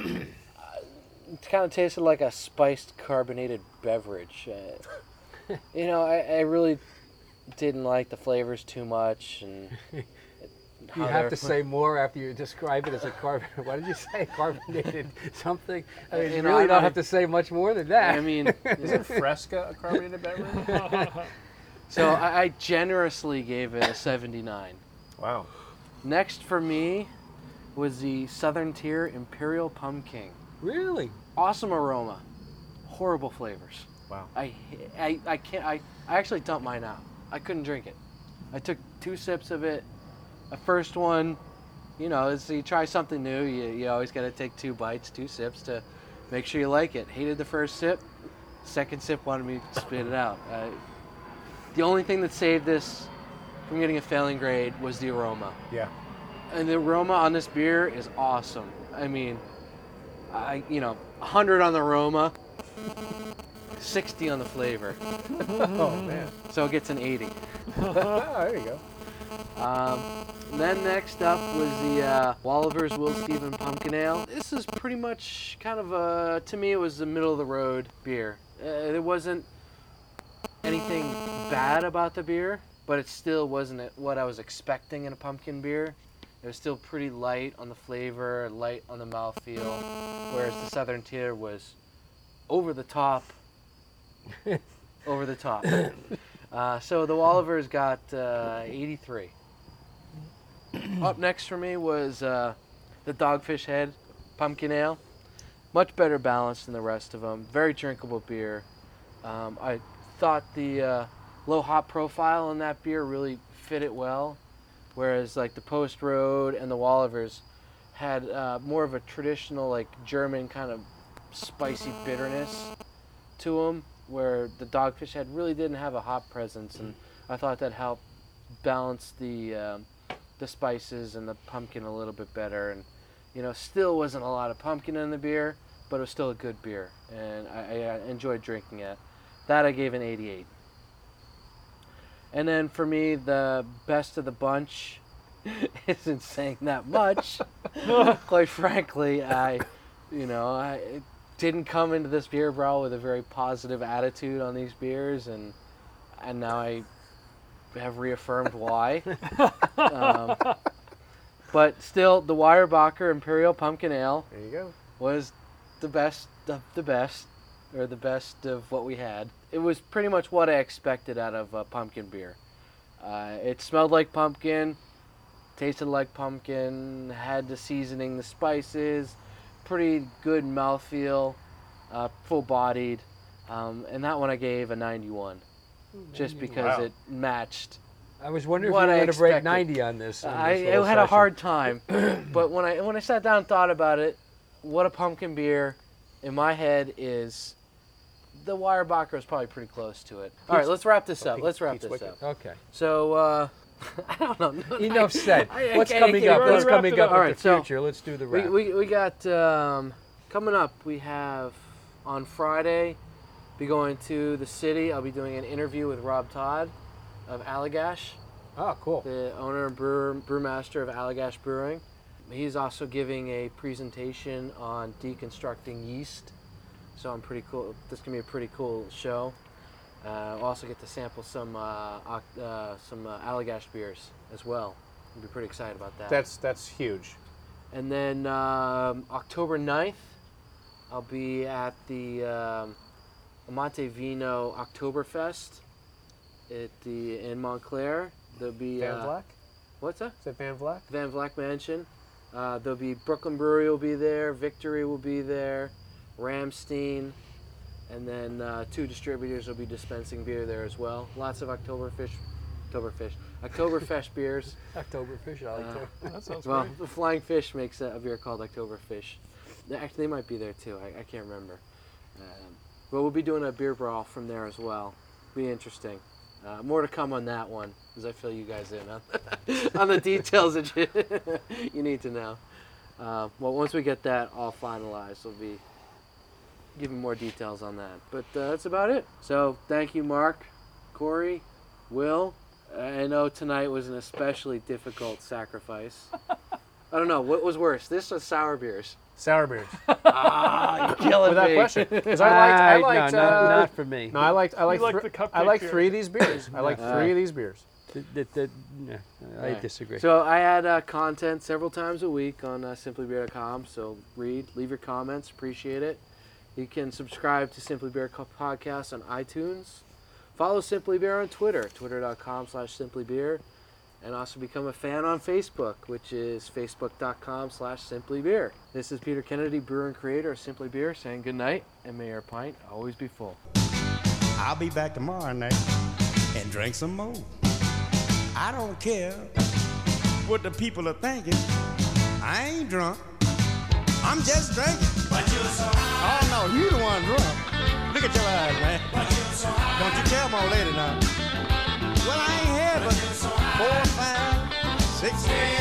it kind of tasted like a spiced carbonated beverage. Uh, you know, I, I really didn't like the flavors too much, and You have to say more after you describe it as a carbon. What did you say? Carbonated something. I mean, You you know, really I- don't have to say much more than that. I mean, Isn't Fresca a carbonated beverage? so I, I generously gave it a 79. wow. Next for me was the Southern Tier Imperial Pumpkin. really? Awesome aroma, horrible flavors. Wow. I, I, I can't. I, I actually dumped mine out. I couldn't drink it. I took two sips of it. The first one, you know, as you try something new. You, you always got to take two bites, two sips to make sure you like it. Hated the first sip. Second sip wanted me to spit it out. Uh, the only thing that saved this from getting a failing grade was the aroma. Yeah. And the aroma on this beer is awesome. I mean, I you know, 100 on the aroma, 60 on the flavor. Oh man. So it gets an 80. oh, there you go. Um, then next up was the uh, Wolaver's Will Stephen Pumpkin Ale. This is pretty much kind of a, to me, it was the middle of the road beer. Uh, there wasn't anything bad about the beer, but it still wasn't what I was expecting in a pumpkin beer. It was still pretty light on the flavor, light on the mouthfeel, whereas the Southern Tier was over the top. over the top. Uh, so the Wolaver's got uh, 83. Up next for me was uh, the Dogfish Head Pumpkin Ale. Much better balanced than the rest of them. Very drinkable beer. Um, I thought the uh, low hop profile in that beer really fit it well, whereas like the Post Road and the Wolaver's had uh, more of a traditional like German kind of spicy bitterness to them, where the Dogfish Head really didn't have a hop presence, and I thought that helped balance the um, the spices and the pumpkin a little bit better. And you know, still wasn't a lot of pumpkin in the beer, but it was still a good beer, and I, I uh, enjoyed drinking it. That I gave an 88. And then for me, the best of the bunch isn't saying that much. Quite frankly, I, you know, I didn't come into this beer brawl with a very positive attitude on these beers, and and now I have reaffirmed why. um, but still, the Weyerbacher Imperial Pumpkin Ale There you go. was the best of the best, or the best of what we had. It was pretty much what I expected out of uh, pumpkin beer. Uh, it smelled like pumpkin. tasted like pumpkin, had the seasoning, the spices, pretty good mouthfeel, uh, full bodied. Um, and that one I gave a 91, just because Wow. it matched. I was wondering What if I you were going to break 90 on this. on I, this I little had a hard time, but when I when I sat down and thought about it, what a pumpkin beer in my head is. The Weyerbacher is probably pretty close to it. All right, let's wrap this up. Let's wrap this up. Okay. So, uh, I don't know. Enough said. I- I What's can't- I coming can't- up? What's coming up in Alright, the so future? Let's do the We, wrap. we, we got um, coming up. We have on Friday. Be going to the city. I'll be doing an interview with Rob Todd of Allagash, oh, cool. the owner and brewer, brewmaster of Allagash Brewing. He's also giving a presentation on deconstructing yeast. So I'm pretty cool. This can be a pretty cool show. Uh, I'll also get to sample some uh, uh, some uh, Allagash beers as well. I'll be pretty excited about that. That's that's huge. And then um, October 9th, I'll be at the um, Montevino Oktoberfest at the in Montclair. There'll be Van uh, Vleck? what's that? Is that Van Vleck? Van Vleck Mansion. Uh, there'll be Brooklyn Brewery will be there. Victory will be there. Ramstein, and then uh, two distributors will be dispensing beer there as well. Lots of Oktoberfish, Oktoberfish, Oktoberfest beers. Oktoberfish, I like Uh, that. That sounds Well, great. the Flying Fish makes a, beer called Oktoberfish. Actually, they might be there too. I, I can't remember. Um, but we'll be doing a beer brawl from there as well. Be interesting. Uh, more to come on that one, because I fill you guys in on, on the details that you, you need to know. Uh, well, once we get that all finalized, we'll be giving more details on that. But uh, that's about it. So thank you, Mark, Corey, Will. I know tonight was an especially difficult sacrifice. I don't know what was worse, this or sour beers. Sour beers. Ah, you're killing Without me. question. Because I liked, I Ah, liked, no, not, uh, not for me. no, I liked, I liked, like thr- the I like three of these beers. I like No. three of these beers. The- the- the- no, I Right. disagree. So I add uh, content several times a week on uh, simplybeer.com. So read, leave your comments, appreciate it. You can subscribe to Simply Beer Co- Podcast on iTunes. Follow Simply Beer on Twitter, twitter.com slash simplybeer. And also become a fan on Facebook, which is facebook.com slash simplybeer. This is Peter Kennedy, brewer and creator of Simply Beer, saying good night, and may your pint always be full. I'll be back tomorrow night and drink some more. I don't care what the people are thinking. I ain't drunk. I'm just drinking. But you're so high hours. You the one drunk. Look at your eyes, man. Don't you tell my lady now. Well, I ain't had but so four, five, six, eight.